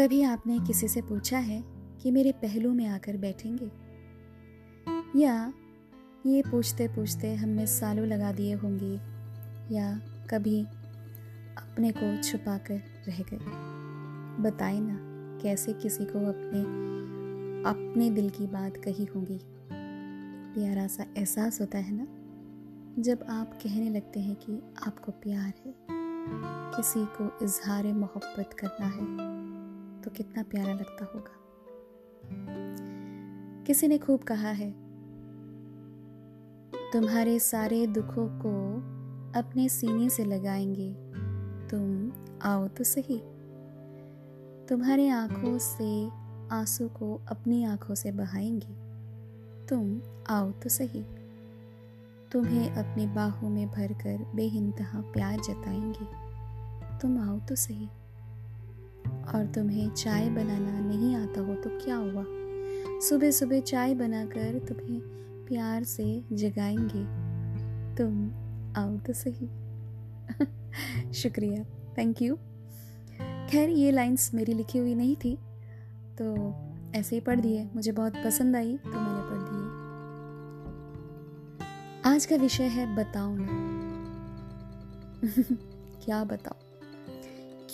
कभी आपने किसी से पूछा है कि मेरे पहलू में आकर बैठेंगे? या ये पूछते पूछते हमने सालों लगा दिए होंगे, या कभी अपने को छुपा कर रह गए? बताए ना, कैसे किसी को अपने अपने दिल की बात कही होगी? प्यारा सा एहसास होता है ना, जब आप कहने लगते हैं कि आपको प्यार है, किसी को इजहार मोहब्बत करना है। तो कितना प्यारा लगता होगा। किसी ने खूब कहा है, तुम्हारे सारे दुखों को अपने सीने से लगाएँगे। तुम आओ तो सही। तुम्हारे आँखों से आँसू को अपनी आँखों से बहाएँगे। तुम आओ तो सही। तुम्हें अपनी बाहों में भरकर बेइंतहा प्यार जताएँगे। तुम आओ तो सही। और तुम्हें चाय बनाना नहीं आता हो तो क्या हुआ? सुबह सुबह चाय बनाकर तुम्हें प्यार से जगाएँगे। तुम आओ तो सही। शुक्रिया। थैंक यू खैर, ये लाइंस मेरी लिखी हुई नहीं थी तो ऐसे ही पढ़ दिए। मुझे बहुत पसंद आई तो मैंने पढ़ दिए। आज का विषय है बताओ ना। क्या बताओ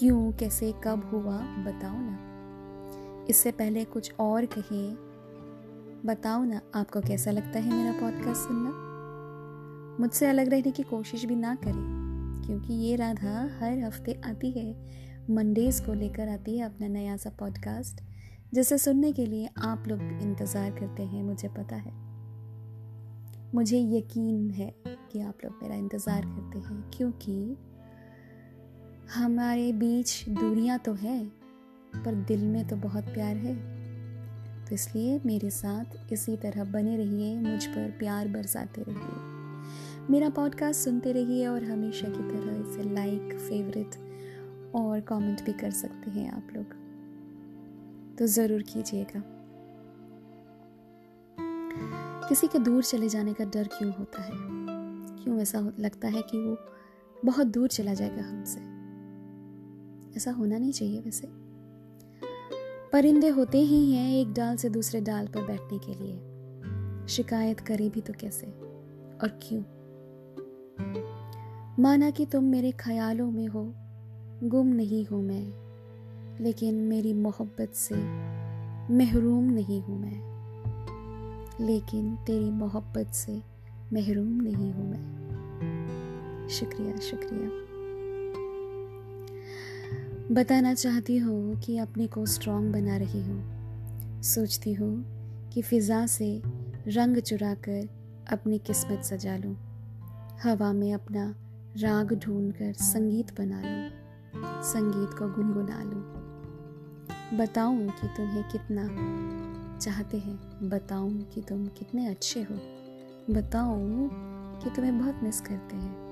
क्यों, कैसे, कब हुआ, बताओ ना। इससे पहले कुछ और कहे, बताओ ना, आपको कैसा लगता है मेरा पॉडकास्ट सुनना? मुझसे अलग रहने की कोशिश भी ना करें, क्योंकि ये राधा हर हफ़्ते आती है। मंडेज को लेकर आती है अपना नया सा पॉडकास्ट जिसे सुनने के लिए आप लोग इंतज़ार करते हैं, मुझे पता है। मुझे यकीन है कि आप लोग मेरा इंतज़ार करते हैं, क्योंकि हमारे बीच दूरियाँ तो है, पर दिल में तो बहुत प्यार है। तो इसलिए मेरे साथ इसी तरह बने रहिए, मुझ पर प्यार बरसाते रहिए। मेरा पॉडकास्ट सुनते रहिए और हमेशा की तरह इसे लाइक फेवरेट और कमेंट भी कर सकते हैं आप लोग। तो ज़रूर कीजिएगा। किसी के दूर चले जाने का डर क्यों होता है? क्यों ऐसा लगता है कि वो बहुत दूर चला जाएगा हमसे? ऐसा होना नहीं चाहिए वैसे। परिंदे होते ही हैं एक डाल से दूसरे डाल पर बैठने के लिए। शिकायत करे भी तो कैसे? और क्यों? माना कि तुम मेरे ख्यालों में हो, गुम नहीं हूँ मैं, लेकिन मेरी मोहब्बत से महरूम नहीं हूँ मैं, लेकिन तेरी मोहब्बत से महरूम नहीं हूँ मैं। शुक्रिया शुक्रिया। बताना चाहती हो कि अपने को स्ट्रांग बना रही हो। सोचती हो कि फिज़ा से रंग चुरा कर अपनी किस्मत सजा लूँ। हवा में अपना राग ढूंढ कर संगीत बना लूँ। संगीत को गुनगुना लूँ। बताऊँ कि तुम्हें कितना चाहते हैं। बताऊँ कि तुम कितने अच्छे हो। बताऊँ कि तुम्हें बहुत मिस करते हैं।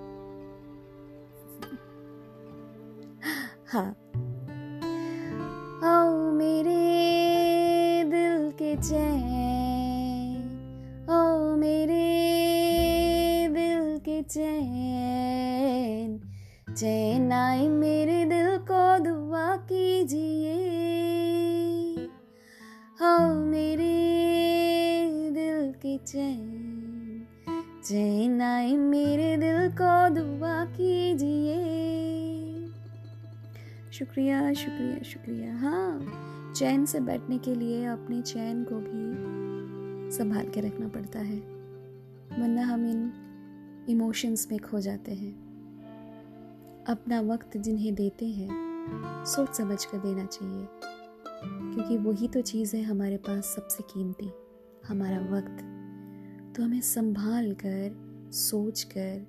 हाँ। आओ मेरे दिल के चैन, आओ मेरे दिल के चैन। चैन आए मेरे दिल को, दुआ कीजिए। आओ मेरे दिल के चैन चैन आए मेरे दिल को, दुआ कीजिए। शुक्रिया शुक्रिया शुक्रिया। हाँ चैन से बैठने के लिए अपने चैन को भी संभाल के रखना पड़ता है, वरना हम इन इमोशंस में खो जाते हैं। अपना वक्त जिन्हें देते हैं, सोच समझ कर देना चाहिए, क्योंकि वही तो चीज़ है हमारे पास सबसे कीमती, हमारा वक्त। तो हमें संभाल कर, सोच कर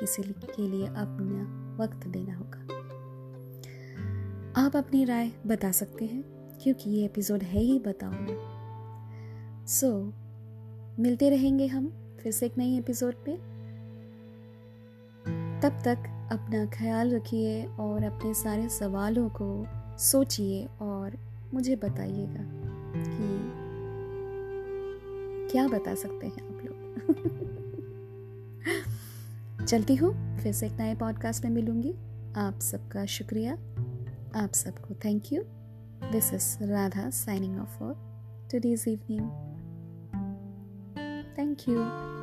किसी के लिए अपना वक्त देना होगा। आप अपनी राय बता सकते हैं क्योंकि ये एपिसोड है ही बताओ सो so, मिलते रहेंगे हम फिर से एक नई एपिसोड पे। तब तक अपना ख्याल रखिए और अपने सारे सवालों को सोचिए और मुझे बताइएगा कि क्या बता सकते हैं आप लोग। चलती हूँ फिर से एक नए पॉडकास्ट में मिलूँगी। आप सबका शुक्रिया। आप सबको thank you This is Radha signing off for today's evening. Thank you.